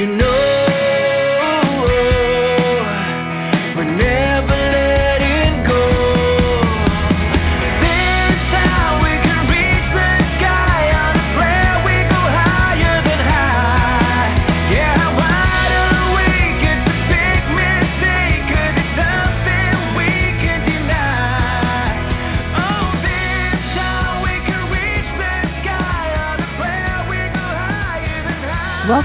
you know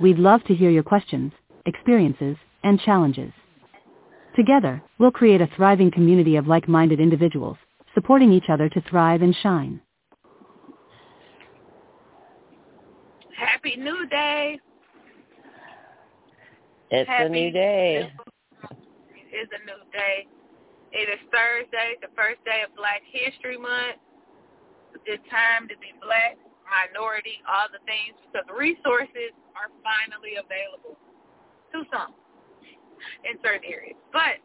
We'd love to hear your questions, experiences, and challenges. Together, we'll create a thriving community of like-minded individuals, supporting each other to thrive and shine. Happy New Day. It's Happy a new day. It is a new day. It is Thursday, the first day of Black History Month. It's a good time to be black, minority, all the things, because the resources are finally available to some in certain areas. But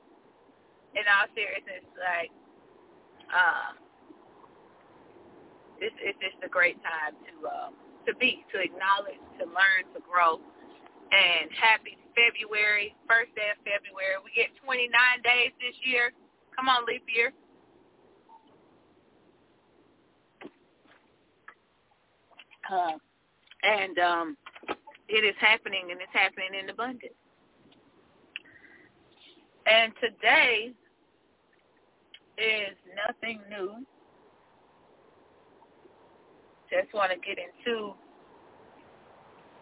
in all seriousness, like, um, it's, it's just a great time to um, to be, to acknowledge, to learn, to grow. And happy February, first day of February. We get 29 days this year. Come on, leap year. And um, it is happening, and it's happening in abundance. And today is nothing new. Just want to get into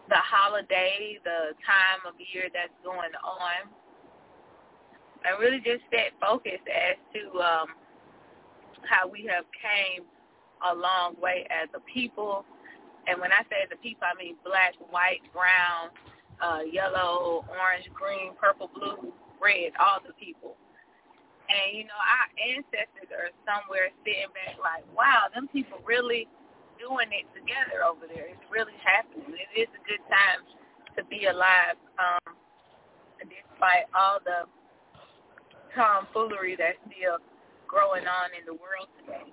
the holiday, the time of year that's going on, and really just set focus as to um, how we have came a long way as a people. And when I say the people, I mean black, white, brown, uh, yellow, orange, green, purple, blue, red, all the people. And, you know, our ancestors are somewhere sitting back like, wow, them people really doing it together over there. It's really happening. It is a good time to be alive, um, despite all the tomfoolery that's still growing on in the world today.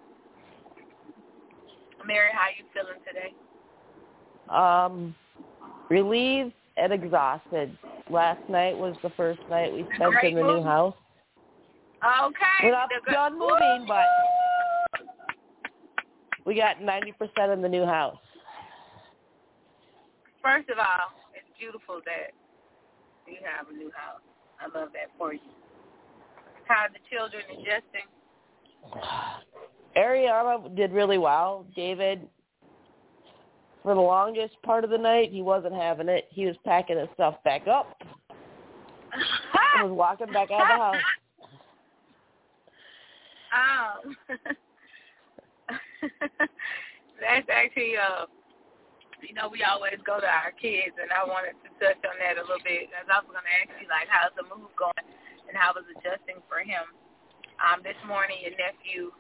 Mary, how you feeling today? Um, relieved and exhausted. Last night was the first night we spent in the new house. Okay. We're not done moving, but we got 90% in the new house. First of all, it's beautiful that you have a new house. I love that for you. How are the children adjusting? Ariana did really well. David, for the longest part of the night, he wasn't having it. He was packing his stuff back up and was walking back out of the house. Um, that's actually, uh, you know, we always go to our kids, and I wanted to touch on that a little bit because I was going to ask you, like, how's the move going and how was adjusting for him. Um, this morning, your nephew,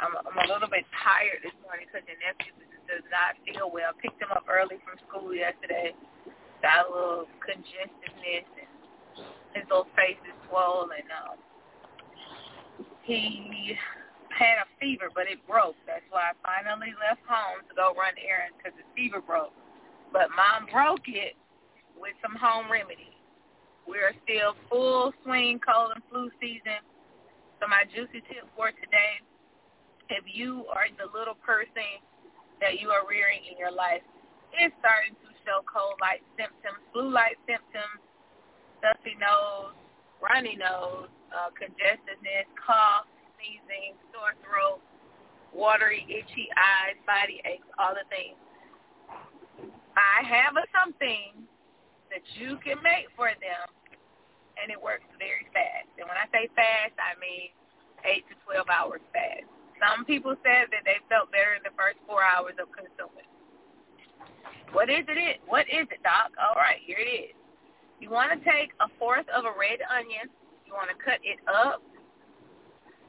I'm, I'm a little bit tired this morning because your nephew does not feel well. Picked him up early from school yesterday. Got a little congestiveness, and his little face is swollen. Um, he had a fever, but it broke. That's why I finally left home to go run errands because the fever broke. But mom broke it with some home remedies. We're still full swing cold and flu season. So my juicy tip for today, if you are the little person that you are rearing in your life is starting to show cold-like symptoms, flu-like symptoms, stuffy nose, runny nose, uh, congestiveness, cough, sneezing, sore throat, watery, itchy eyes, body aches, all the things. I have a something that you can make for them, and it works very fast. And when I say fast, I mean 8 to 12 hours fast. Some people said that they felt better in the first four hours of consuming. What is it? What is it, Doc? All right, here it is. You want to take a fourth of a red onion. You want to cut it up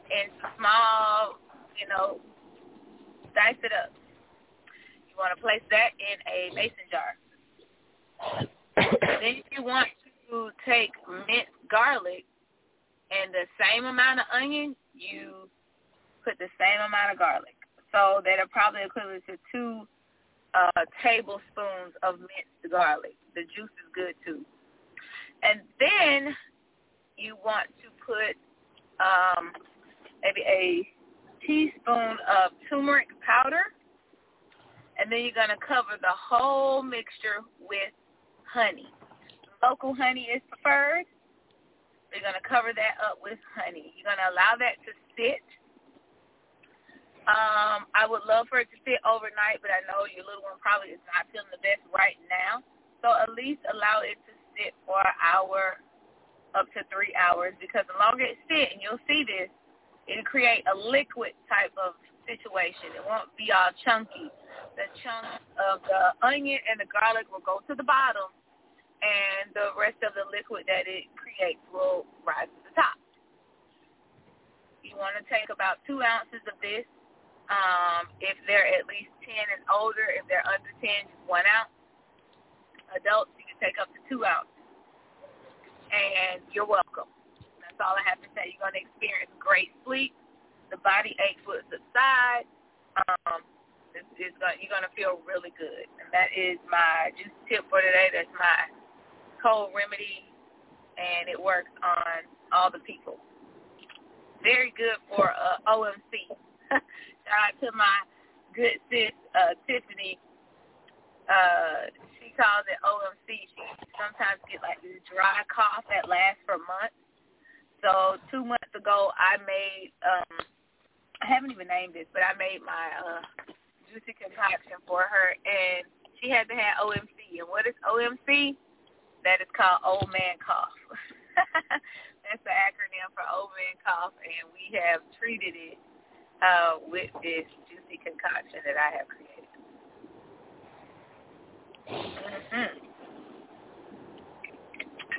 into small, you know, dice it up. You want to place that in a mason jar. then you want to take minced garlic and the same amount of onion, you put the same amount of garlic. So that are probably equivalent to two uh, tablespoons of minced garlic. The juice is good too. And then you want to put um, maybe a teaspoon of turmeric powder. And then you're going to cover the whole mixture with honey. Local honey is preferred. You're going to cover that up with honey. You're going to allow that to sit. Um, I would love for it to sit overnight, but I know your little one probably is not feeling the best right now. So at least allow it to sit for an hour up to three hours because the longer it sits, and you'll see this, it'll create a liquid type of situation. It won't be all chunky. The chunks of the onion and the garlic will go to the bottom, and the rest of the liquid that it creates will rise to the top. You want to take about two ounces of this. Um, if they're at least 10 and older, if they're under 10, just one ounce. Adults, you can take up to two ounces. And you're welcome. That's all I have to say. You're going to experience great sleep. The body aches will subside. Um, it's, it's going, you're going to feel really good. And that is my juice tip for today. That's my cold remedy, and it works on all the people. Very good for uh, OMC. Shout out to my good sis uh, Tiffany. Uh, she calls it OMC. She sometimes get like this dry cough that lasts for months. So two months ago, I made. Um, I haven't even named this, but I made my uh, juicy concoction for her, and she had to have OMC. And what is OMC? That is called Old Man Cough. That's the acronym for Old Man Cough, and we have treated it uh, with this juicy concoction that I have created. Mm-hmm.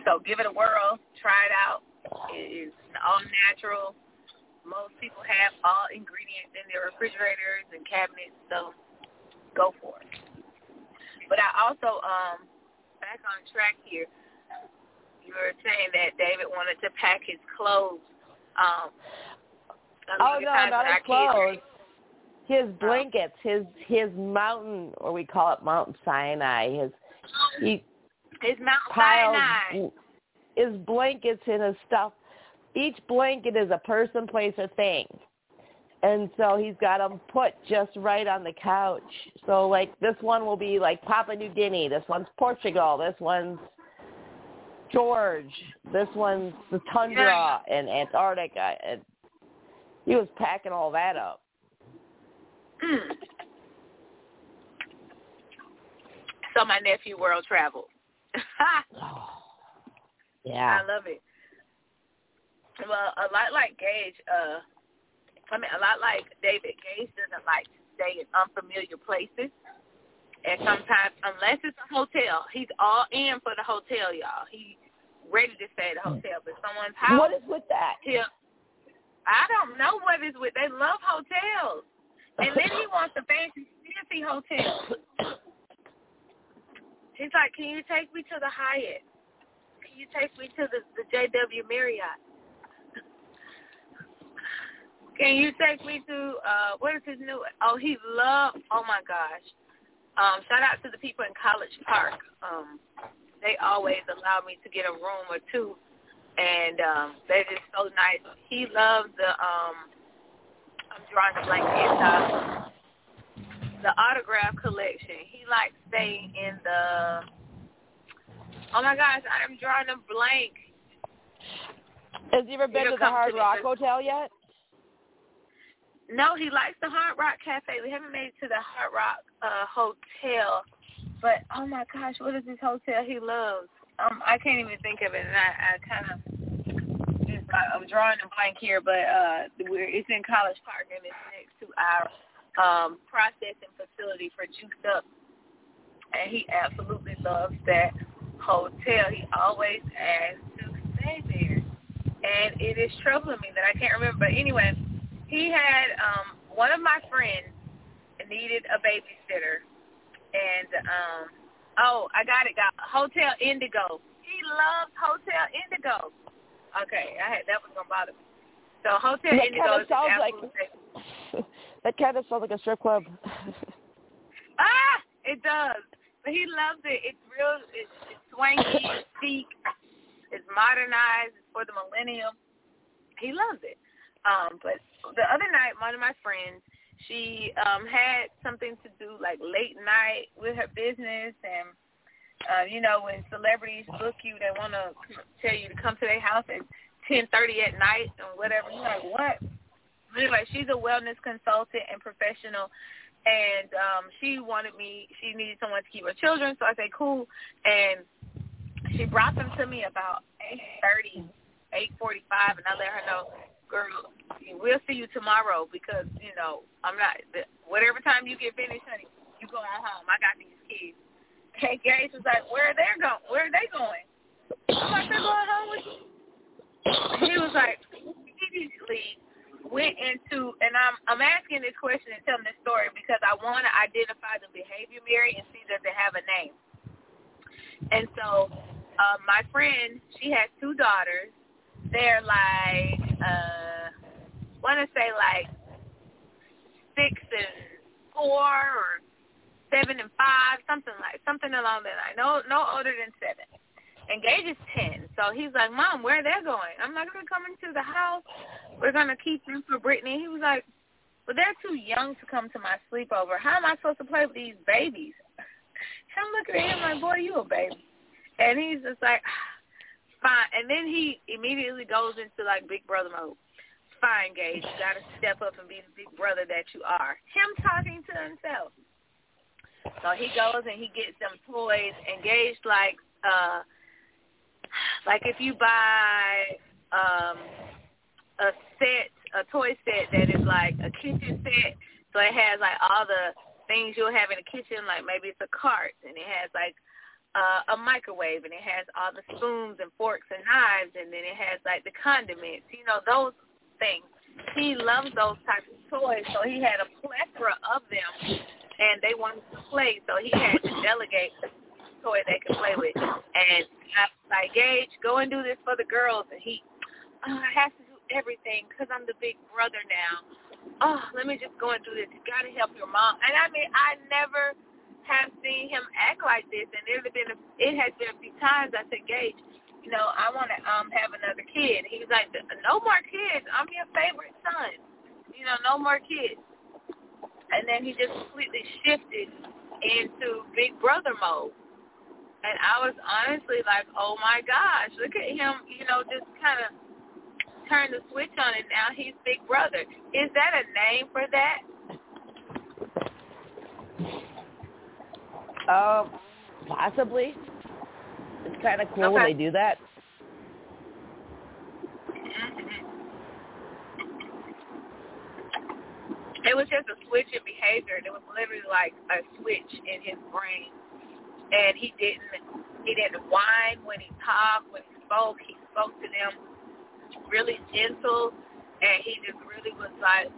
So give it a whirl. Try it out. It is all natural. Most people have all ingredients in their refrigerators and cabinets, so go for it. But I also, um, back on track here, you were saying that David wanted to pack his clothes. Um, oh no, not his clothes. His blankets, his his mountain, or we call it Mount Sinai. His he his Mount Sinai. his blankets and his stuff. Each blanket is a person, place, or thing. And so he's got them put just right on the couch. So like this one will be like Papua New Guinea. This one's Portugal. This one's George. This one's the tundra and Antarctica. And he was packing all that up. Mm. So my nephew world traveled. yeah. I love it. Well, a lot like Gage, uh, I mean, a lot like David, Gage doesn't like to stay in unfamiliar places. And sometimes, unless it's a hotel, he's all in for the hotel, y'all. He ready to stay at the hotel, but someone's house. What is with that? He'll, I don't know what is with. They love hotels, and then he wants a fancy, fancy hotel. He's like, "Can you take me to the Hyatt? Can you take me to the the JW Marriott? Can you take me to uh what is his new? Oh, he loved. Oh my gosh! Um, shout out to the people in College Park. Um, they always allow me to get a room or two and um they're just so nice. He loves the um I'm drawing a blank it's uh the autograph collection. He likes staying in the Oh my gosh, I'm drawing a blank. Has he ever been It'll to the Hard to. Rock Hotel yet? No, he likes the Hard Rock Cafe. We haven't made it to the Hard Rock uh hotel. But oh my gosh, what is this hotel he loves? Um, I can't even think of it, and I, I kind of just I'm drawing a blank here, but uh, we're it's in College Park, and it's next to our um, processing facility for juiced up, and he absolutely loves that hotel. He always asks to stay there, and it is troubling me that I can't remember. But anyway, he had um one of my friends needed a babysitter, and um oh I got it, got Hotel Indigo. He loves Hotel Indigo. Okay, I had that was gonna bother me. So Hotel That Indigo kinda sounds absolute like- that kind of sounds like a strip club. Ah, it does. But he loves it. It's real. It's, it's swanky. It's chic. It's modernized. It's for the millennium. He loves it. Um, but the other night, one of my friends, she um had something to do like late night with her business, and uh, you know when celebrities book you, they want to tell you to come to their house at ten thirty at night and whatever. You're like, what? Anyway, she's a wellness consultant and professional and um she wanted me she needed someone to keep her children so i said cool and she brought them to me about eight thirty eight forty five and i let her know girl we'll see you tomorrow because you know i'm not whatever time you get finished honey you go on home i got these kids hey Gage was like where are they going where are they going i'm like they're going home with you and he was like immediately went into, and I'm I'm asking this question and telling this story because I want to identify the behavior, Mary, and see does it have a name. And so, uh, my friend, she has two daughters. They're like, uh, want to say like six and four or seven and five, something like something along that line. No, no older than seven. And Gage is ten, so he's like, "Mom, where are they going? I'm not gonna come into the house. We're gonna keep them for Brittany." He was like, "But they're too young to come to my sleepover. How am I supposed to play with these babies?" I'm looking at him like, "Boy, you a baby," and he's just like, "Fine." And then he immediately goes into like Big Brother mode. Fine, Gage, you gotta step up and be the big brother that you are. Him talking to himself. So he goes and he gets them toys, and Gage like. uh like if you buy um a set, a toy set that is like a kitchen set, so it has like all the things you'll have in the kitchen, like maybe it's a cart and it has like uh, a microwave and it has all the spoons and forks and knives and then it has like the condiments, you know, those things. He loves those types of toys, so he had a plethora of them and they wanted to play, so he had to delegate the toy they could play with. And I was like, Gage, go and do this for the girls. And he, oh, I have to do everything because I'm the big brother now. Oh, let me just go and do this. You got to help your mom. And I mean, I never have seen him act like this. And there's been, a, it has been a few times I said, Gage, you know, I want to um have another kid. He was like, no more kids. I'm your favorite son. You know, no more kids. And then he just completely shifted into big brother mode. And I was honestly like, oh my gosh, look at him, you know, just kind of turn the switch on and now he's big brother. Is that a name for that? Um, possibly. It's kind of cool when they do that. It was just a switch in behavior. It was literally like a switch in his brain. And he didn't he didn't whine when he talked, when he spoke. He spoke to them really gentle and he just really was like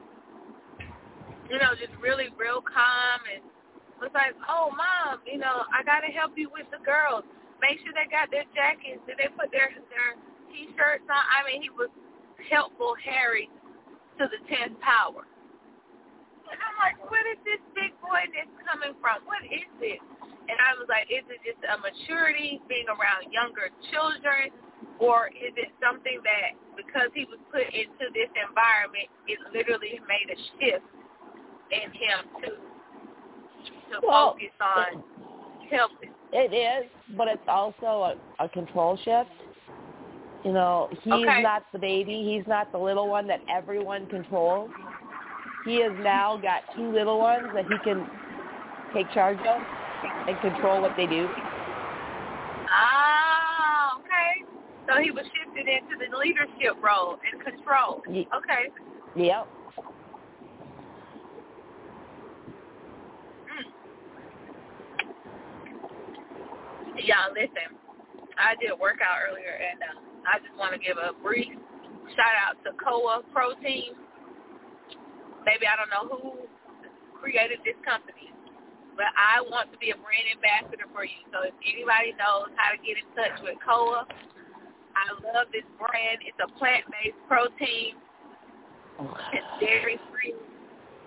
you know, just really real calm and was like, Oh mom, you know, I gotta help you with the girls. Make sure they got their jackets. Did they put their their t shirts on? I mean he was helpful Harry to the tenth power. And I'm like, where is this big boyness coming from? What is it? And I was like, is it just a maturity, being around younger children, or is it something that because he was put into this environment, it literally made a shift in him to to Well, focus on helping. It is, but it's also a, a control shift. You know, he's Okay. not the baby. He's not the little one that everyone controls. He has now got two little ones that he can take charge of and control what they do. Ah, okay. So he was shifted into the leadership role and control. Okay. Yep. Y'all listen. I did a workout earlier, and uh, I just want to give a brief shout out to Koia Protein. Maybe I don't know who created this company, but I want to be a brand ambassador for you. So if anybody knows how to get in touch with Koia, I love this brand. It's a plant-based protein. It's dairy free.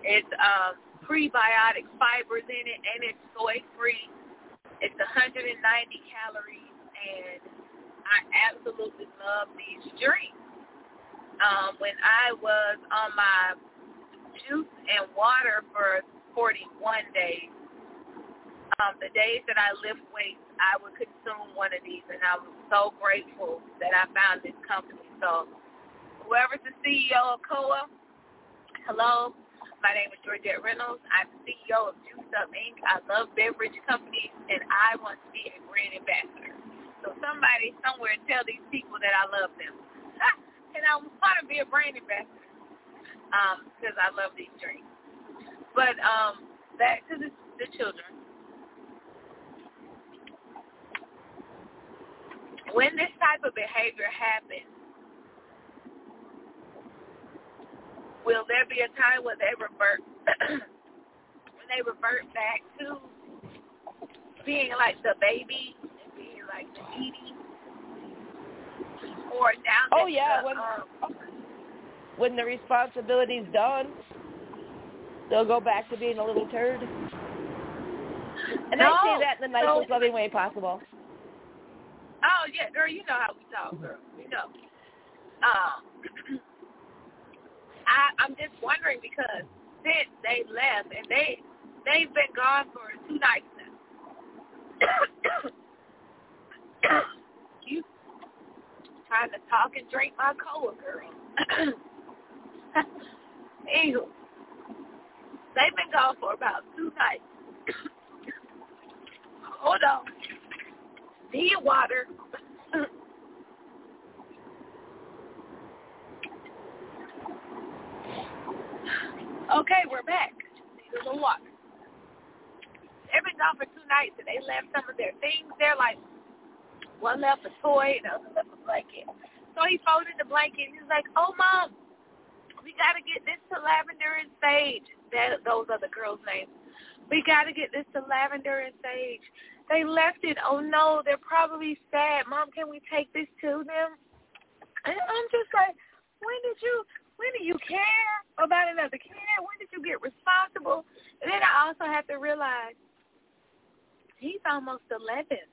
It's um, prebiotic fibers in it, and it's soy free. It's 190 calories, and I absolutely love these drinks. Um, when I was on my juice and water for 41 days, um, the days that I lift weights, I would consume one of these, and I was so grateful that I found this company. So whoever's the CEO of Koia, hello, my name is Georgette Reynolds. I'm CEO of Juiced Up Inc. I love beverage companies, and I want to be a brand ambassador. So somebody somewhere tell these people that I love them. and I want to be a brand ambassador because um, I love these drinks. But um, back to the, the children. When this type of behavior happens, will there be a time where they revert when they revert back to being like the baby and being like the needy or down Oh yeah, the, when um, when the responsibility's done, they'll go back to being a little turd. And I say that in the no. nicest loving way possible. Oh yeah, girl, you know how we talk, girl. You know. Um, I I'm just wondering because since they left and they they've been gone for two nights now. you trying to talk and drink my cola, girl. Anywho, they've been gone for about two nights. Hold on. Need water. Okay, we're back. Need a water. They've been gone for two nights and they left some of their things there, like one left a toy and the left a blanket. So he folded the blanket and he's like, Oh mom, we gotta get this to Lavender and Sage. That those are the girls' names. We gotta get this to Lavender and Sage. They left it. Oh no, they're probably sad. Mom, can we take this to them? And I'm just like, when did you when do you care about another kid? When did you get responsible? And then I also have to realize he's almost eleven.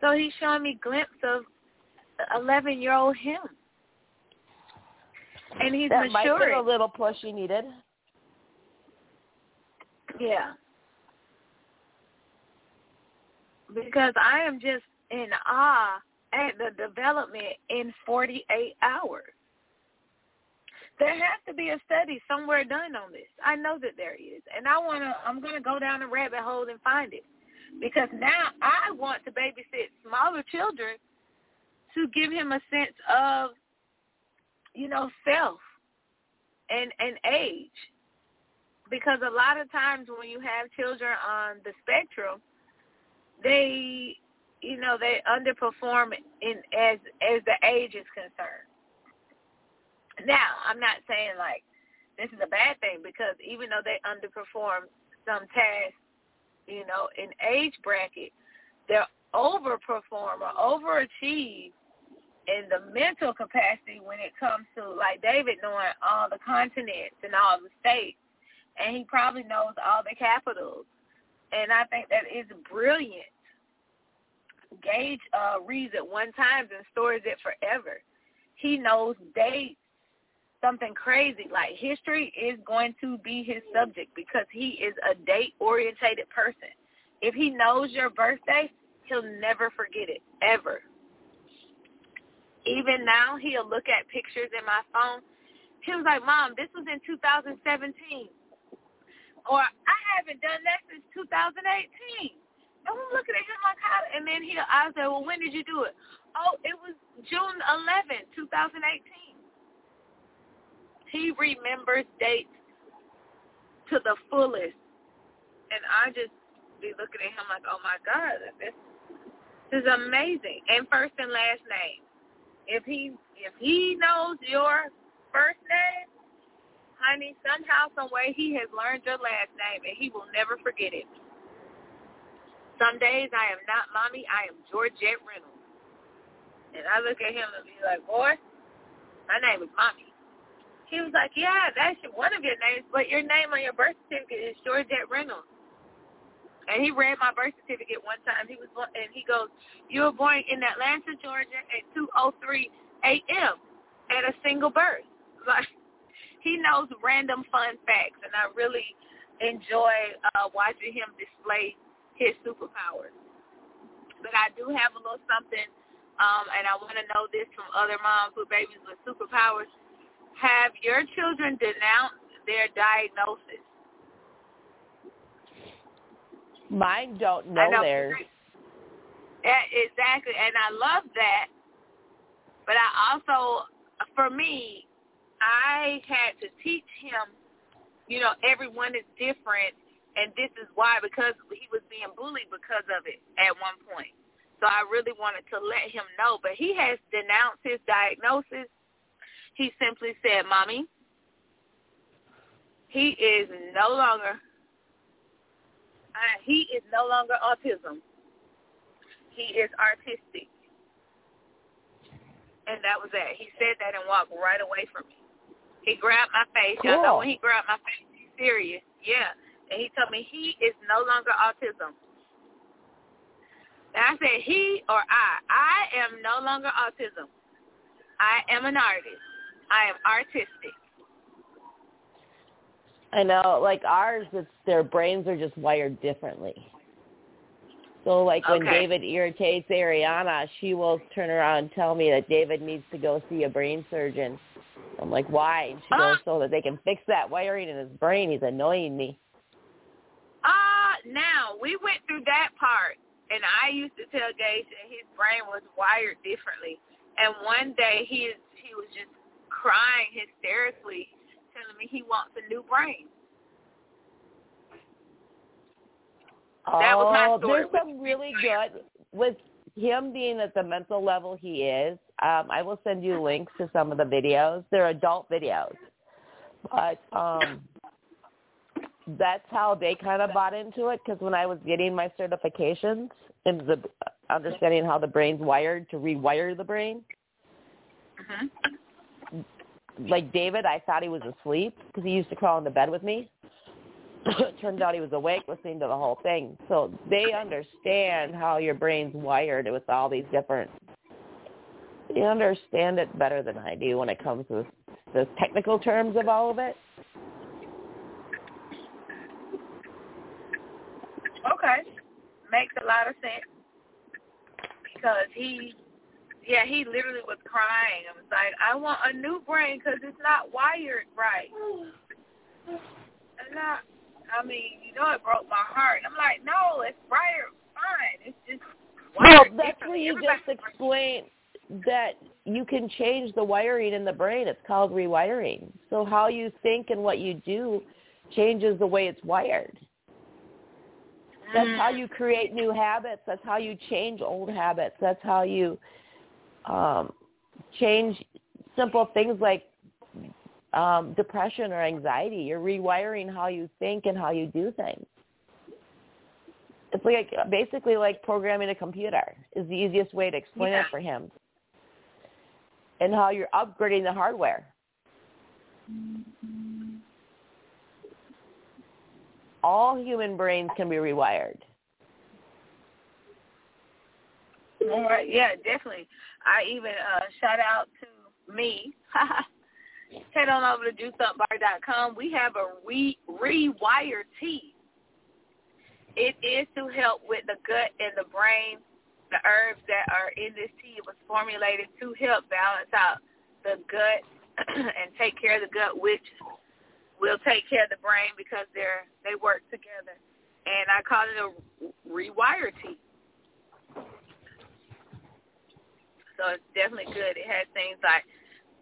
So he's showing me glimpse of eleven year old him. And he's that might have maturing. been a little push he needed. Yeah. Because I am just in awe at the development in 48 hours. There has to be a study somewhere done on this. I know that there is. And I want to I'm going to go down the rabbit hole and find it. Because now I want to babysit smaller children to give him a sense of you know self and and age because a lot of times when you have children on the spectrum, they, you know, they underperform in as as the age is concerned. Now, I'm not saying like this is a bad thing because even though they underperform some tasks, you know, in age bracket, they're overperform or overachieve in the mental capacity when it comes to like David knowing all the continents and all the states and he probably knows all the capitals. And I think that is brilliant. Gage uh, reads it one time and stores it forever. He knows dates, something crazy. Like history is going to be his subject because he is a date-orientated person. If he knows your birthday, he'll never forget it, ever. Even now, he'll look at pictures in my phone. He was like, Mom, this was in 2017 or I haven't done that since 2018. And I'm looking at him like, how? And then he, I said, well, when did you do it? Oh, it was June 11, 2018. He remembers dates to the fullest, and I just be looking at him like, oh my God, this This is amazing. And first and last name. If he if he knows your first name, honey, somehow, some way he has learned your last name and he will never forget it. Some days I am not mommy, I am Georgette Reynolds. And I look at him and be like, Boy, my name is mommy. He was like, Yeah, that's one of your names, but your name on your birth certificate is Georgette Reynolds. And he read my birth certificate one time. He was, and he goes, "You were born in Atlanta, Georgia, at 2:03 a.m. at a single birth." Like he knows random fun facts, and I really enjoy uh, watching him display his superpowers. But I do have a little something, um, and I want to know this from other moms with babies with superpowers. Have your children denounced their diagnosis? Mine don't know, know theirs. Yeah, exactly, and I love that. But I also, for me, I had to teach him, you know, everyone is different, and this is why because he was being bullied because of it at one point. So I really wanted to let him know, but he has denounced his diagnosis. He simply said, "Mommy, he is no longer uh, he is no longer autism. He is artistic. And that was that. He said that and walked right away from me. He grabbed my face. Y'all know when he grabbed my face, he's serious. Yeah. And he told me he is no longer autism. And I said, he or I. I am no longer autism. I am an artist. I am artistic. I know, like ours, it's their brains are just wired differently. So like when Okay. David irritates Ariana, she will turn around and tell me that David needs to go see a brain surgeon. I'm like, why? And she goes, so that they can fix that wiring in his brain. He's annoying me. Uh, now, we went through that part, and I used to tell Gage that his brain was wired differently. And one day he he was just crying hysterically, telling me he wants a new brain. That was my oh, story there's some really good with him being at the mental level he is. Um, I will send you links to some of the videos. They're adult videos, but um, that's how they kind of bought into it. Because when I was getting my certifications in the understanding how the brain's wired to rewire the brain, hmm like David, I thought he was asleep because he used to crawl into bed with me. Turned out he was awake listening to the whole thing. So they understand how your brain's wired with all these different. They understand it better than I do when it comes to the technical terms of all of it. Okay. Makes a lot of sense. Because he, yeah, he literally was crying. I was like, I want a new brain because it's not wired right. And I, I mean, you know, it broke my heart. I'm like, no, it's wired fine. It's just Well, that's where you Everybody- just explain that you can change the wiring in the brain. It's called rewiring. So how you think and what you do changes the way it's wired. That's how Mm. you create new habits. That's how you change old habits. That's how you um, change simple things like um, depression or anxiety. You're rewiring how you think and how you do things. It's like basically like programming a computer is the easiest way to explain Yeah. it for him. And how you're upgrading the hardware. All human brains can be rewired. All right, yeah, definitely. I even uh, shout out to me. Head on over to juiceupbar.com. We have a re rewire tea. It is to help with the gut and the brain. The herbs that are in this tea was formulated to help balance out the gut and take care of the gut, which will take care of the brain because they're they work together. And I call it a rewire tea. So it's definitely good. It has things like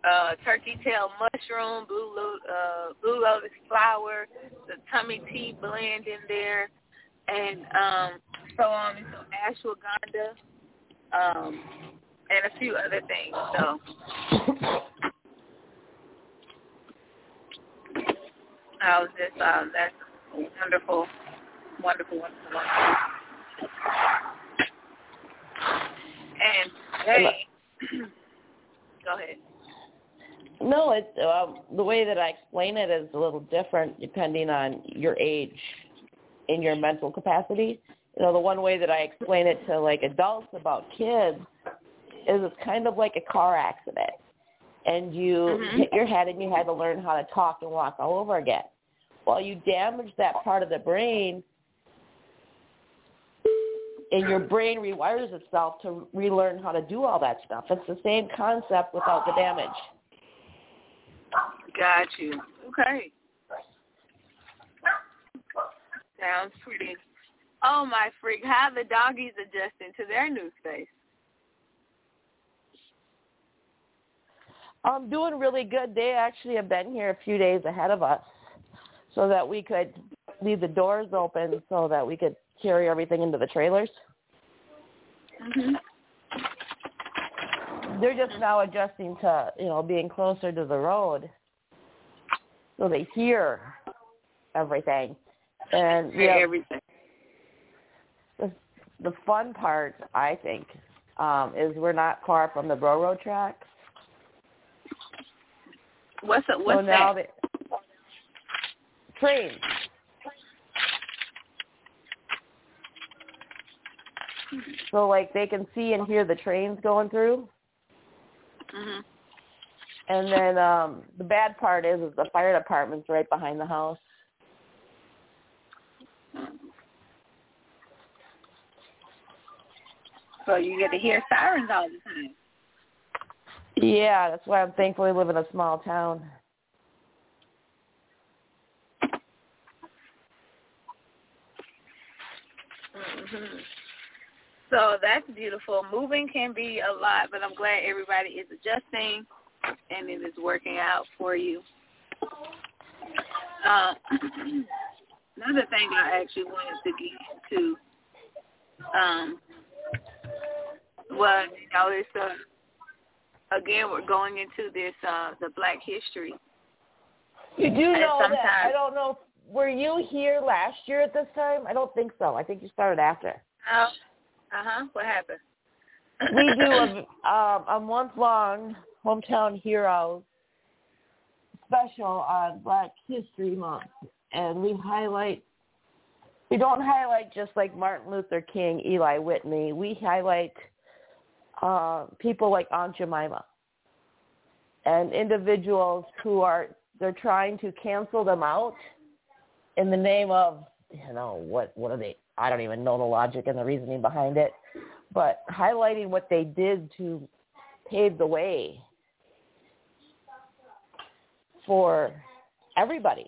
uh, turkey tail mushroom, blue uh, blue lotus flower, the tummy tea blend in there, and um, so on and so ashwagandha, um, and a few other things. So I was just um, that's wonderful, wonderful, wonderful, wonderful. And hey, go ahead. No, it's um, the way that I explain it is a little different depending on your age and your mental capacity. You know, the one way that I explain it to like adults about kids is it's kind of like a car accident, and you Mhm. hit your head and you had to learn how to talk and walk all over again. Well, you damage that part of the brain, and your brain rewires itself to relearn how to do all that stuff. It's the same concept without the damage. Got you. Okay. Sounds pretty. Oh my freak! How the doggies adjusting to their new space? I'm doing really good. They actually have been here a few days ahead of us so that we could leave the doors open so that we could carry everything into the trailers. Mhm. They're just now adjusting to, you know, being closer to the road so they hear everything. And Yeah, everything. the, the fun part, I think, um, is we're not far from the railroad tracks. What's a, what's so now that? the trains. So like they can see and hear the trains going through. Mhm. And then um the bad part is is the fire department's right behind the house. So you get to hear sirens all the time. Yeah, that's why I'm thankful we live in a small town. hmm So that's beautiful. Moving can be a lot, but I'm glad everybody is adjusting and it is working out for you. Uh, another thing I actually wanted to get into um, was, you know, it's uh, again we're going into this uh, the Black History. You do know that sometimes- I don't know were you here last year at this time? I don't think so. I think you started after. Uh huh. What happened? we do a, um, a month long hometown heroes special on Black History Month, and we highlight. We don't highlight just like Martin Luther King, Eli Whitney. We highlight uh, people like Aunt Jemima and individuals who are they're trying to cancel them out in the name of you know what what are they I don't even know the logic and the reasoning behind it, but highlighting what they did to pave the way for everybody.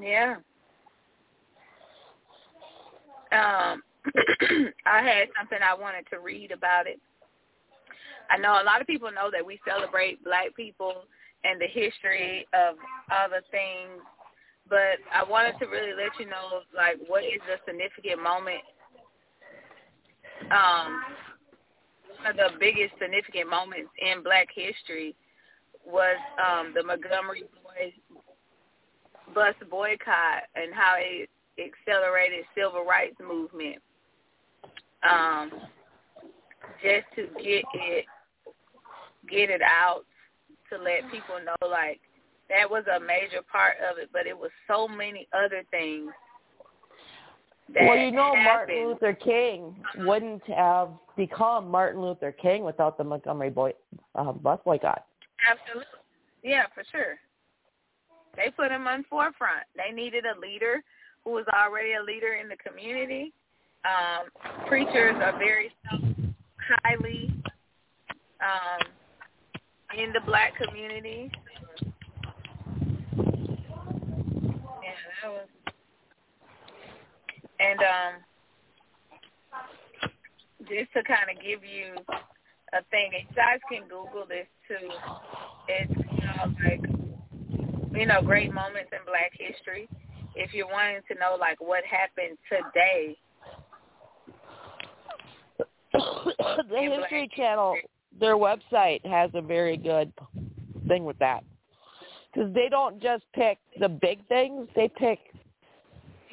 Yeah. Um, I had something I wanted to read about it. I know a lot of people know that we celebrate black people and the history of other things, but I wanted to really let you know, like, what is a significant moment. Um, one of the biggest significant moments in black history was um, the Montgomery Boys bus boycott and how it accelerated civil rights movement. Um, just to get it get it out to let people know like that was a major part of it, but it was so many other things that well, you know, Martin. Luther King wouldn't have become Martin Luther King without the Montgomery boy, uh, bus boycott. Absolutely. Yeah, for sure. They put him on forefront. They needed a leader who was already a leader in the community. Um, preachers are very highly um, in the black community. Was. And um, just to kind of give you a thing, and you guys can Google this too. It's called like you know great moments in Black history. If you're wanting to know like what happened today, the History Channel, their website has a very good thing with that. Because they don't just pick the big things; they pick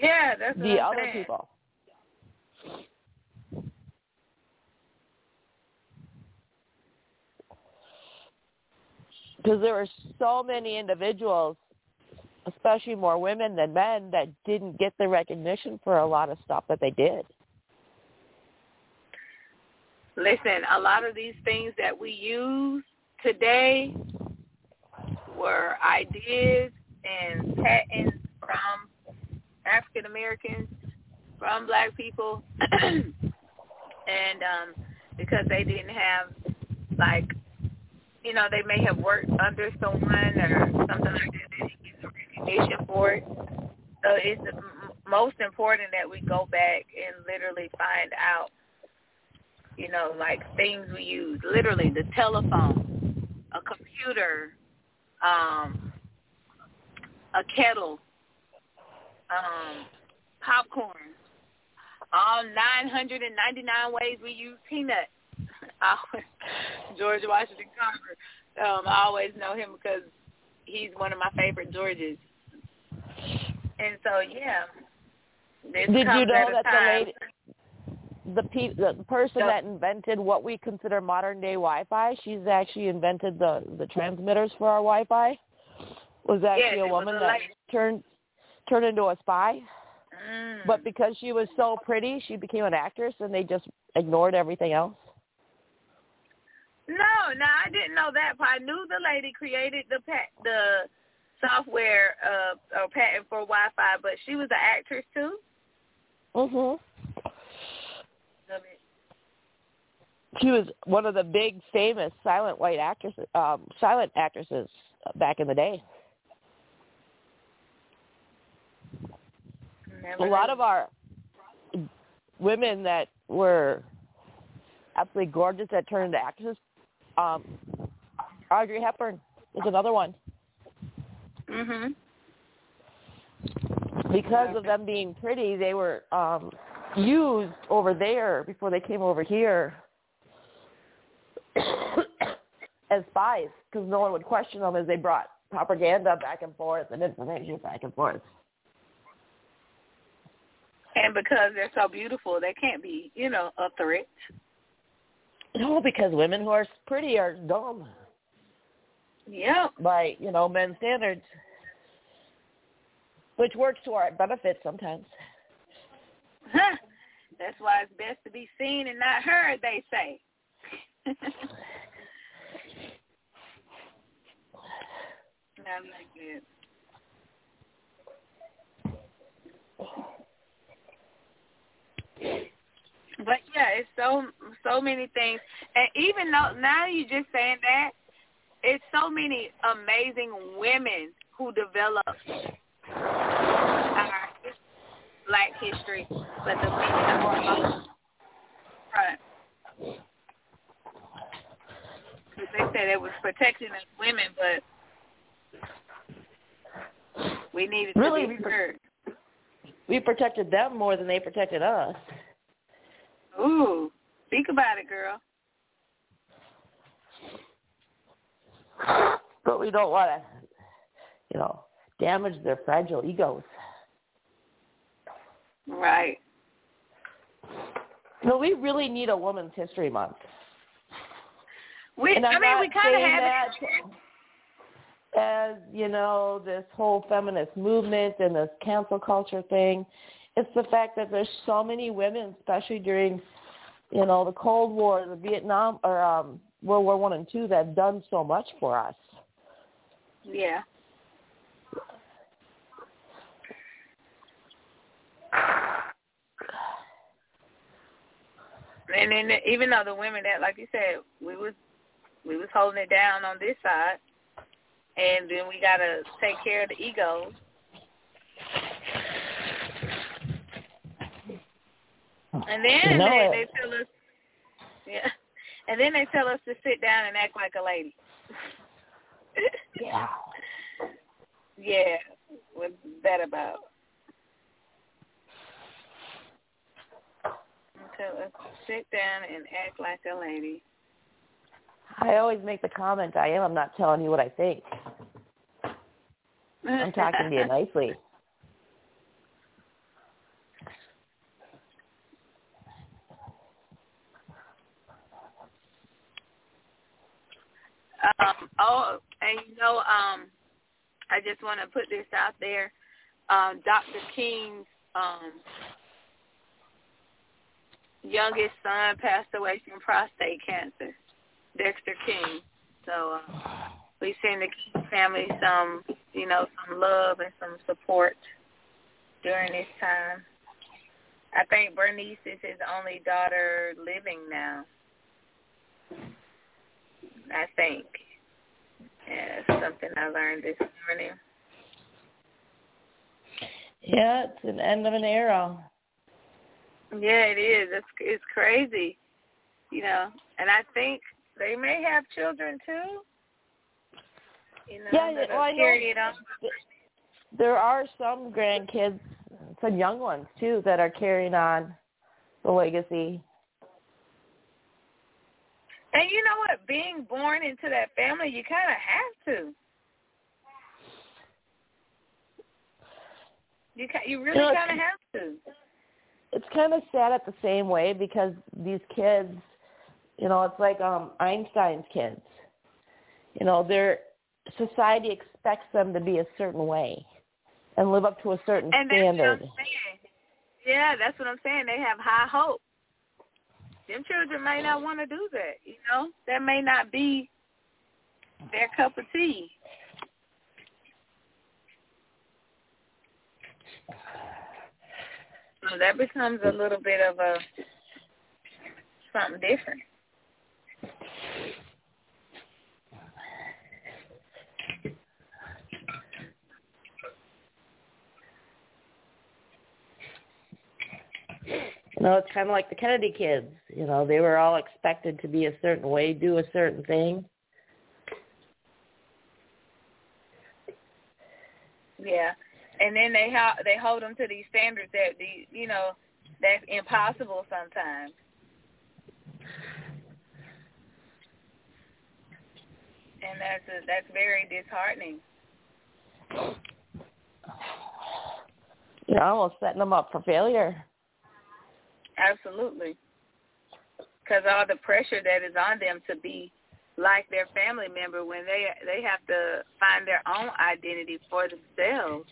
Yeah, that's the other saying. people. Because there were so many individuals, especially more women than men, that didn't get the recognition for a lot of stuff that they did. Listen, a lot of these things that we use today were ideas and patents from African Americans, from black people, and um, because they didn't have like, you know, they may have worked under someone or something like that. They didn't get the recognition for it. So it's most important that we go back and literally find out you know, like things we use, literally the telephone, a computer, um, a kettle, um, popcorn, all 999 ways we use peanuts. George Washington Carver. Um, I always know him because he's one of my favorite Georges. And so, yeah. Did you know that the lady, the pe- the person Yeah. that invented what we consider modern day Wi-Fi, she's actually invented the the transmitters for our Wi-Fi. Was actually Yes, a woman a that turned turned into a spy, Mm. but because she was so pretty, she became an actress, and they just ignored everything else. No, no, I didn't know that. But I knew the lady created the pat the software uh or patent for Wi-Fi, but she was an actress too. Mhm. Love it. She was one of the big famous silent white actresses, um, silent actresses back in the day. Never a lot of our women that were absolutely gorgeous that turned into actresses. Um, Audrey Hepburn is another one Mhm. because of them being pretty. They were um, used over there before they came over here as spies because no one would question them as they brought propaganda back and forth and information back and forth. And because they're so beautiful, they can't be, you know, a threat. No, because women who are pretty are dumb. Yeah. by you know men's standards, which works to our benefit sometimes. Huh. That's why it's best to be seen and not heard, they say. I like it. But yeah, it's so so many things, and even though now you just saying that, it's so many amazing women who developed our Black history, but the women that were on the front. 'Cause They said it was protecting us women, but we needed Really, to be heard. We protected them more than they protected us. Ooh, speak about it, girl. But we don't want to, you know, damage their fragile egos. Right. No, we really need a Women's History Month. We, And I mean, we kind of have it. as you know this whole feminist movement and this cancel culture thing. It's the fact that there's so many women, especially during you know the Cold War, the Vietnam or um, World War One and Two, that have done so much for us. Yeah. And then even though the women that, like you said, we was we was holding it down on this side, and then we gotta take care of the egos. And then know they, they tell us, yeah, and then they tell us to sit down and act like a lady. Yeah. Yeah, what's that about? Tell us sit down and act like a lady. I always make the comment, I am. I'm not telling you what I think. I'm talking to you nicely. Um, oh, and you know, um, I just want to put this out there. Um, Dr. King's um, youngest son passed away from prostate cancer, Dexter King. So uh, we send the family some, you know, some love and some support during this time. I think Bernice is his only daughter living now. I think. Yeah, something I learned this morning. Yeah, it's an end of an era. Yeah, it is. It's it's crazy, you know. And I think they may have children too. You know, Yeah, that'll well, I know- carry it on. There are some grandkids, some young ones too, that are carrying on the legacy. And you know what? Being born into that family, you kind of have to. You ca- you really You know, kind of have to. it's kind of sad at the same way because these kids, you know, it's like um Einstein's kids. You know, their society expects them to be a certain way and live up to a certain And that's what I'm standard. saying. Yeah, that's what I'm saying. They have high hope. Them children may not want to do that. You know, that may not be their cup of tea. So that becomes a little bit of a something different. You know, it's kind of like the Kennedy kids. You know, they were all expected to be a certain way, do a certain thing. Yeah, and then they ha- they hold them to these standards that the you know that's impossible sometimes. And that's a, that's very disheartening. You're almost setting them up for failure. Absolutely. Because all the pressure that is on them to be like their family member when they they have to find their own identity for themselves.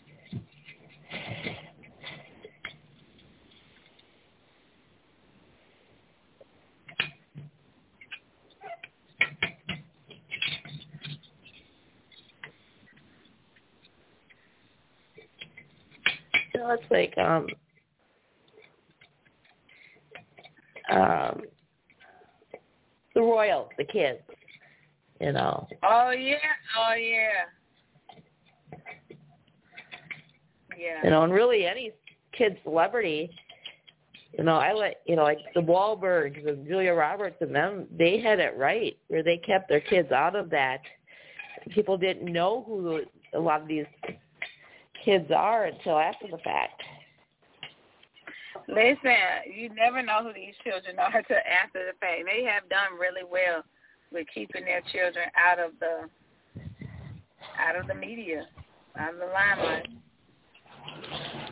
Know, it's like um um the royals, the kids. You know. Oh yeah, oh yeah, yeah. You know, and really any kid celebrity, you know, I let you know, like the Wahlbergs and Julia Roberts and them, they had it right where they kept their kids out of that. People didn't know who a lot of these kids are until after the fact. Listen, you never know who these children are until after the fact. They have done really well with keeping their children out of the out of the media, out of the limelight.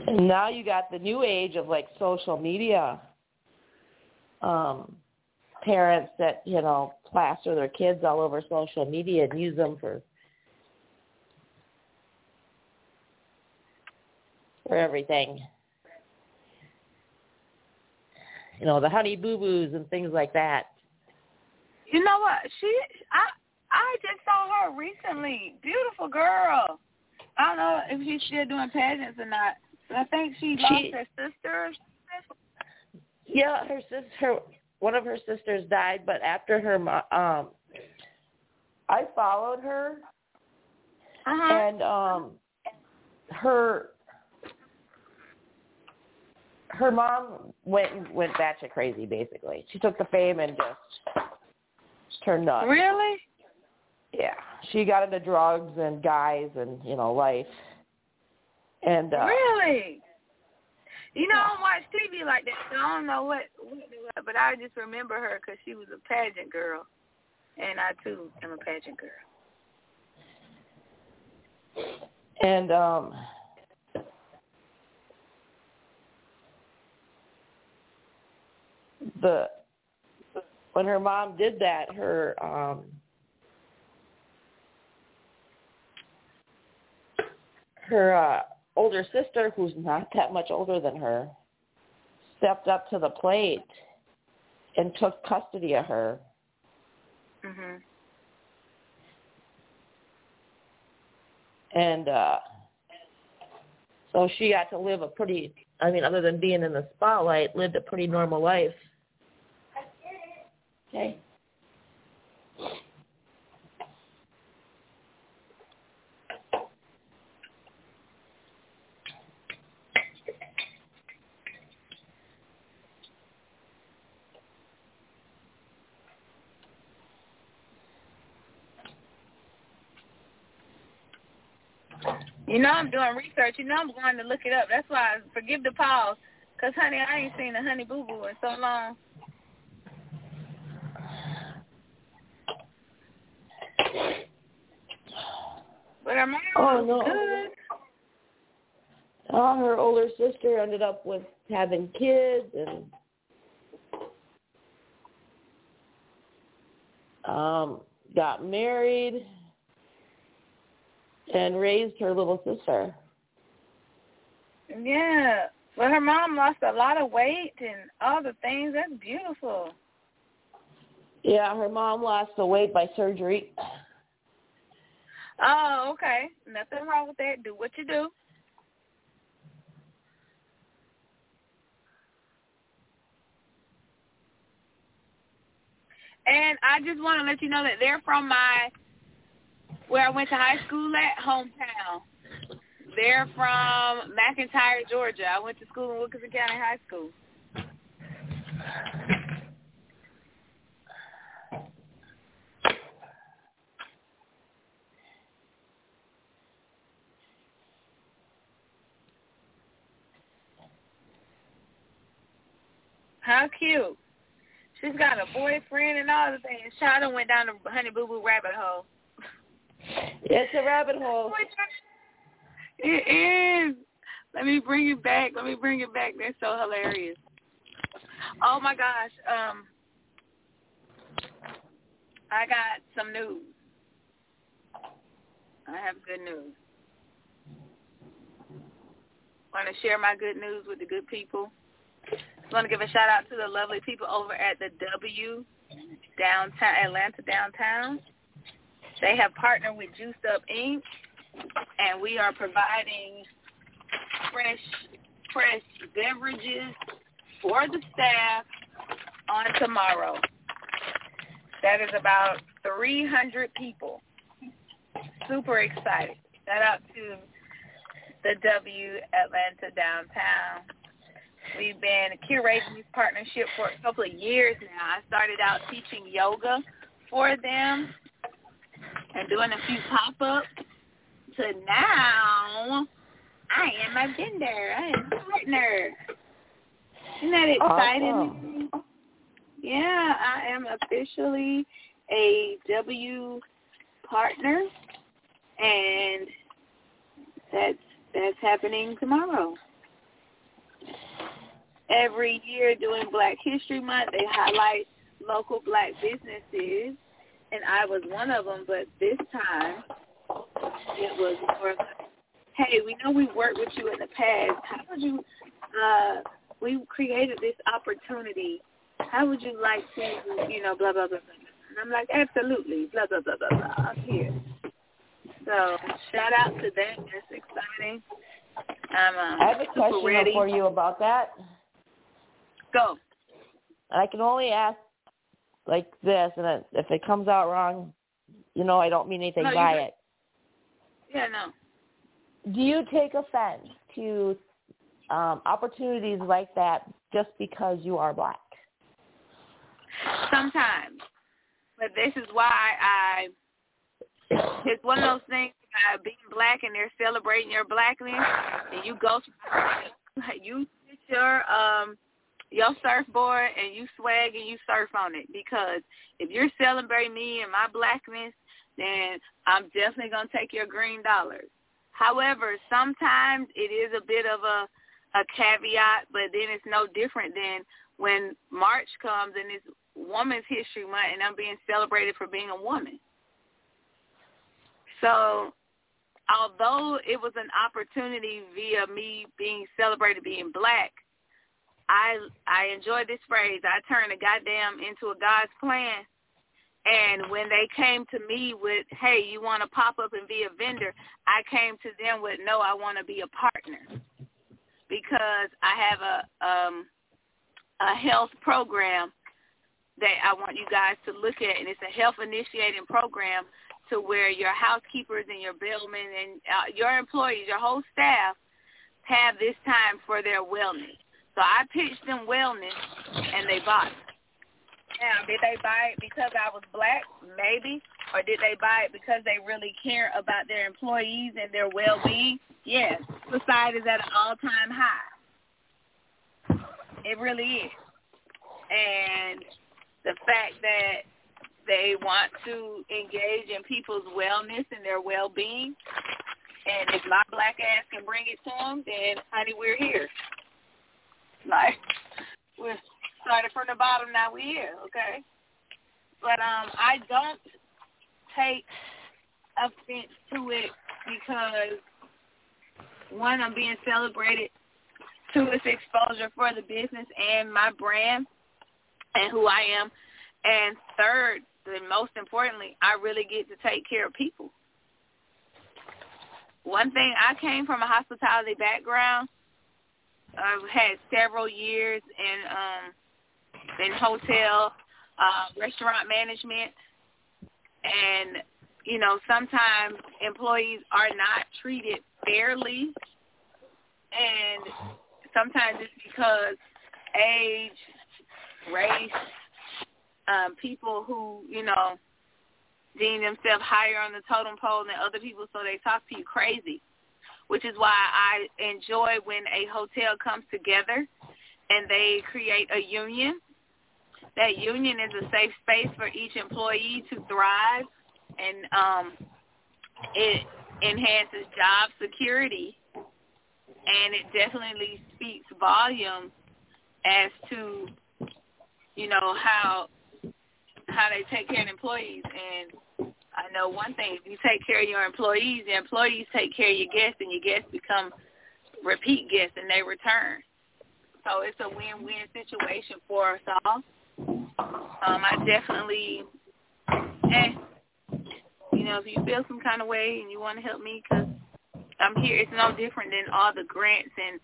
And now you got the new age of like social media um parents that, you know, plaster their kids all over social media and use them for for everything. You know, the honey boo boos and things like that. You know what? She I I just saw her recently. Beautiful girl. I don't know if she's still doing pageants or not. I think she lost She- her sister. Yeah, her sister, one of her sisters died, but after her, um, I followed her. Uh-huh. and um, her her mom went went batshit crazy. Basically, she took the fame and just turned nuts. Really? Yeah, she got into drugs and guys and you know life, and uh, Really? You know, I don't watch TV like that, so I don't know what, what but I just remember her because she was a pageant girl, and I too am a pageant girl. And um the when her mom did that, her um her uh older sister who's not that much older than her stepped up to the plate and took custody of her Mhm. and uh so she got to live a pretty I mean, other than being in the spotlight, lived a pretty normal life. Okay. You know I'm doing research. You know I'm going to look it up. That's why I forgive the pause. Cause honey, I ain't seen a honey boo boo in so long. But her mom Oh, was no. good. Oh, her older sister ended up with having kids and um got married and raised her little sister. Yeah. But her mom lost a lot of weight and all the things. That's beautiful. Yeah, her mom lost the weight by surgery. Oh, okay. Nothing wrong with that. Do what you do. And I just want to let you know that they're from my where I went to high school at hometown. They're from McIntyre, Georgia. I went to school in Wilkinson County High School. How cute. She's got a boyfriend and all the things. Child went down the Honey Boo Boo rabbit hole. It's a rabbit hole. It is. Let me bring it back. Let me bring it back. That's so hilarious. Oh my gosh. Um I got some news. I have good news. Want to share my good news with the good people. Just want to give a shout out to the lovely people over at the W downtown Atlanta downtown. They have partnered with Juiced Up Inc. and we are providing fresh fresh beverages for the staff on tomorrow. That is about 300 people. Super excited. Shout out to the W Atlanta downtown. We've been curating this partnership for a couple of years now. I started out teaching yoga for them and doing a few pop-ups to now I am a vendor. I am a partner. Isn't that exciting? Awesome. Yeah, I am officially a W partner, and that's that's happening tomorrow. Every year during Black History Month, they highlight local black businesses, and I was one of them. But this time, it was more. like, Hey, we know we worked with you in the past. How would you? Uh, we created this opportunity how would you like to, you know, blah, blah, blah, blah. And I'm like, absolutely, blah, blah, blah, blah, blah. I'm here. So shout out to that. That's exciting. I'm um, I have a question ready. for you about that. Go. I can only ask like this, and if it comes out wrong, you know I don't mean anything No, by it. Yeah, no. Do you take offense to um, opportunities like that just because you are black? Sometimes. But this is why I, it's one of those things, uh, being black and they're celebrating your blackness, and you go, you switch your um your surfboard and you swag and you surf on it because if you're celebrating me and my blackness, then I'm definitely gonna take your green dollars. However, sometimes it is a bit of a a caveat, but then it's no different than when March comes and it's Women's History Month and I'm being celebrated for being a woman. So although it was an opportunity via me being celebrated being black, I I enjoyed this phrase. I turned a goddamn into a God's plan. And when they came to me with, hey, you want to pop up and be a vendor, I came to them with, no, I want to be a partner because I have a um, a health program that I want you guys to look at, and it's a health initiating program to where your housekeepers and your bellmen and uh, your employees, your whole staff, have this time for their wellness. So I pitched them wellness, and they bought. Now, did they buy it because I was black? Maybe. Or did they buy it because they really care about their employees and their well-being? Yes. Suicide is at an all-time high. It really is. And the fact that they want to engage in people's wellness and their well-being, and if my black ass can bring it to them, then, honey, we're here. Like, we're started from the bottom, now we're here, okay? But um, I don't take offense to it because, one, I'm being celebrated, two, it's exposure for the business and my brand and who I am, and third, and most importantly, I really get to take care of people. One thing, I came from a hospitality background. I've had several years in um, in hotel, uh, restaurant management, and you know sometimes employees are not treated fairly, and sometimes it's because age, race, um, people who you know deem themselves higher on the totem pole than other people, so they talk to you crazy. Which is why I enjoy when a hotel comes together and they create a union. That union is a safe space for each employee to thrive, and um, it enhances job security, and it definitely speaks volumes as to you know how how they take care of employees. And I know one thing: if you take care of your employees, your employees take care of your guests, and your guests become repeat guests, and they return. So it's a win-win situation for us all. Um, I definitely, eh, you know, if you feel some kind of way and you want to help me, because I'm here, it's no different than all the grants and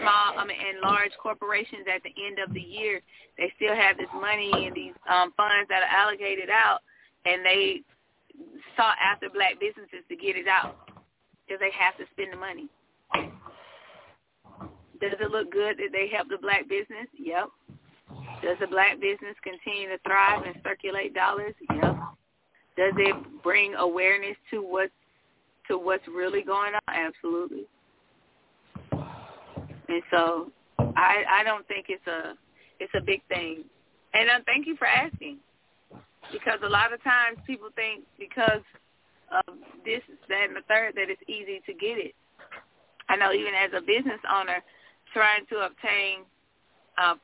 small mean, and large corporations at the end of the year. They still have this money and these um, funds that are allocated out, and they sought after black businesses to get it out because they have to spend the money. Does it look good that they help the black business? Yep. Does the black business continue to thrive and circulate dollars? Yep. Does it bring awareness to what's to what's really going on? Absolutely. And so I I don't think it's a it's a big thing. And uh, thank you for asking. Because a lot of times people think because of this, that, and the third that it's easy to get it. I know even as a business owner, trying to obtain uh,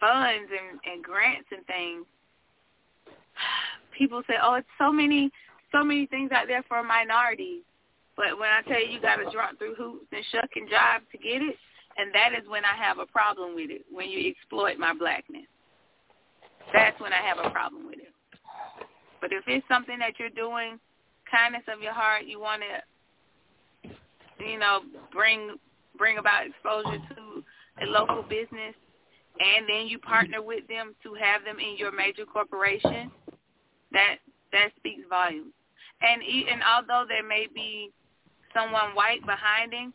funds and, and grants and things, people say, "Oh, it's so many, so many things out there for minorities." But when I tell you, you got to jump through hoops and shuck and jive to get it, and that is when I have a problem with it. When you exploit my blackness, that's when I have a problem with it. But if it's something that you're doing, kindness of your heart, you want to, you know, bring bring about exposure to a local business, and then you partner with them to have them in your major corporation, that that speaks volumes. And and although there may be someone white behind him,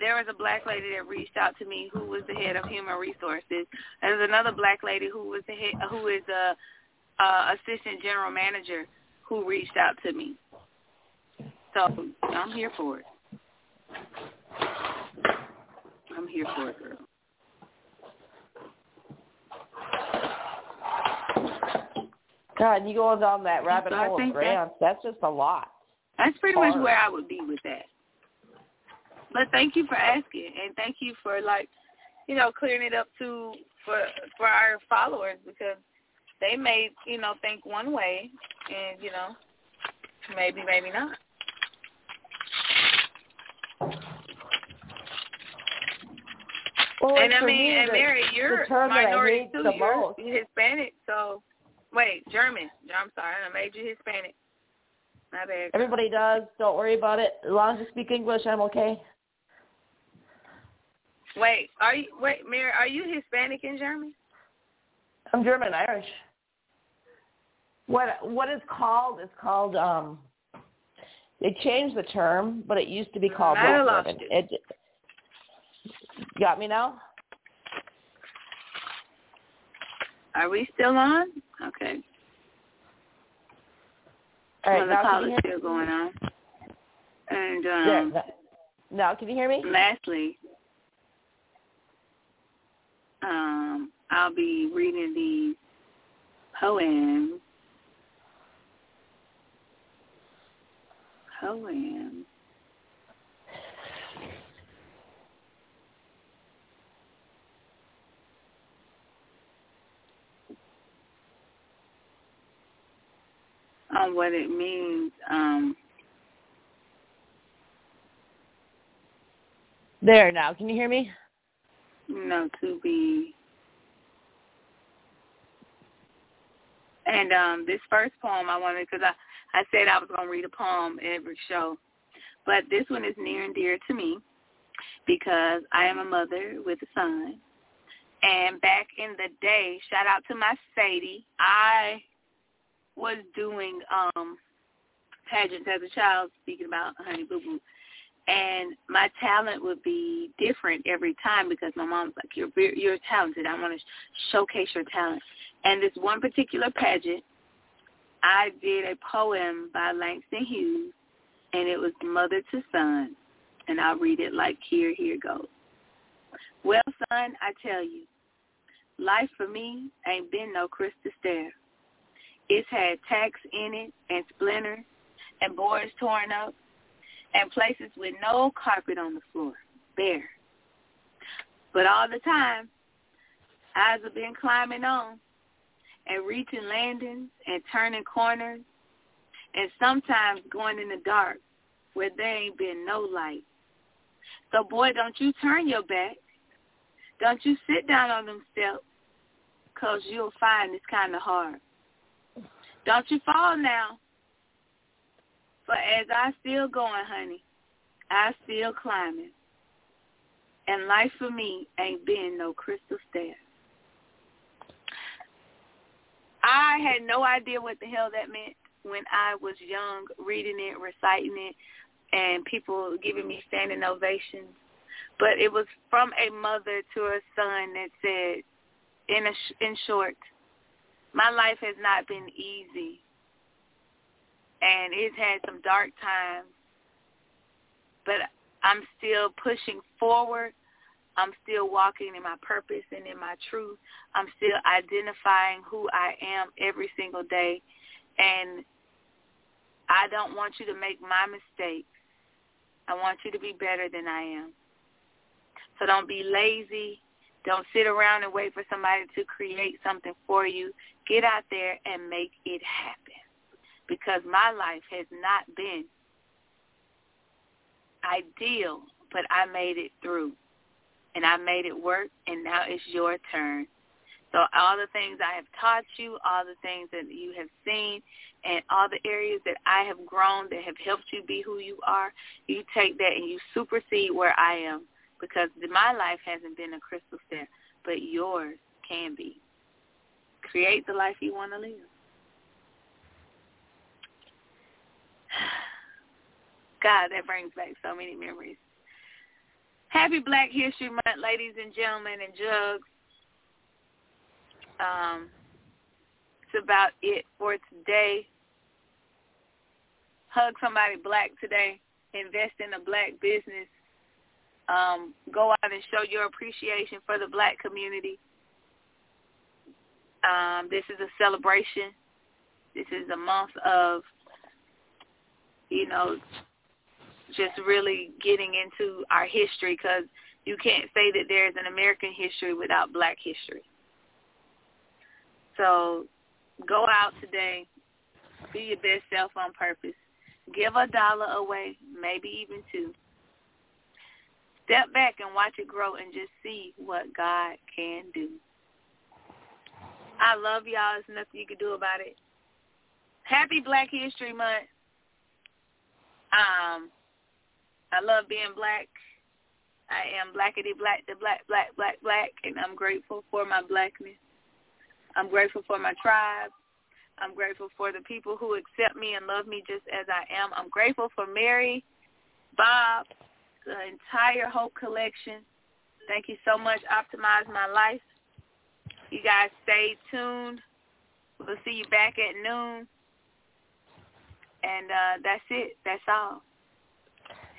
there was a black lady that reached out to me who was the head of human resources. There's another black lady who was the head, who is a, a assistant general manager who reached out to me. So I'm here for it. I'm here for it, girl. God, you going down that rabbit so hole of grants. That, that's just a lot. That's pretty Hard. much where I would be with that. But thank you for asking, and thank you for like, you know, clearing it up to for for our followers because they may, you know, think one way, and you know, maybe maybe not. Well, and I mean, me, and Mary, you're minority too. You're most. Hispanic, so wait, German. I'm sorry, I made you Hispanic. My bad. everybody does. Don't worry about it. As long as you speak English, I'm okay. Wait, are you wait, Mary? Are you Hispanic and German? I'm German Irish. What what is called is called um they changed the term, but it used to be called I Black German. you. It got me now? Are we still on? Okay. All right, well, the now call is still going on. And um, now can you hear me? lastly, um, I'll be reading these poems. Poems. On what it means, um, There now. Can you hear me? No, to be. And um, this first poem I wanted because I I said I was going to read a poem every show, but this one is near and dear to me because I am a mother with a son. And back in the day, shout out to my Sadie, I was doing um pageants as a child, speaking about Honey Boo Boo and my talent would be different every time because my mom's like, "You're you're talented. I want to showcase your talent." And this one particular pageant, I did a poem by Langston Hughes, and it was mother to son, and I'll read it like here. Here goes. Well, son, I tell you, life for me ain't been no crystal stair. It's had tacks in it and splinters and boards torn up and places with no carpet on the floor, bare. But all the time, eyes have been climbing on and reaching landings and turning corners and sometimes going in the dark where there ain't been no light. So boy, don't you turn your back. Don't you sit down on them steps because you'll find it's kind of hard. Don't you fall now but as I still going, honey, I still climbing. And life for me ain't been no crystal stair. I had no idea what the hell that meant when I was young, reading it, reciting it, and people giving me standing ovations. But it was from a mother to a son that said, in a in short, my life has not been easy and it's had some dark times, but I'm still pushing forward. I'm still walking in my purpose and in my truth. I'm still identifying who I am every single day, and I don't want you to make my mistakes. I want you to be better than I am. So don't be lazy. Don't sit around and wait for somebody to create something for you. Get out there and make it happen because my life has not been ideal, but I made it through. And I made it work, and now it's your turn. So all the things I have taught you, all the things that you have seen, and all the areas that I have grown that have helped you be who you are, you take that and you supersede where I am because my life hasn't been a crystal stair, but yours can be. Create the life you want to live. God, that brings back so many memories. Happy Black History Month, ladies and gentlemen, and jugs. Um, it's about it for today. Hug somebody black today. Invest in a black business. Um, go out and show your appreciation for the black community. Um, this is a celebration. This is a month of, you know, just really getting into our history because you can't say that there's an American history without black history. So go out today, be your best self on purpose. Give a dollar away, maybe even two. Step back and watch it grow and just see what God can do. I love y'all. There's nothing you can do about it. Happy Black History Month. Um, I love being black. I am blackity black, the black, black, black, black, and I'm grateful for my blackness. I'm grateful for my tribe. I'm grateful for the people who accept me and love me just as I am. I'm grateful for Mary, Bob, the entire Hope Collection. Thank you so much. Optimize my life. You guys stay tuned. We'll see you back at noon. And uh, that's it. That's all.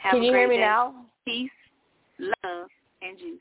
Have Can a you great hear me day. now? Peace, love, and juice.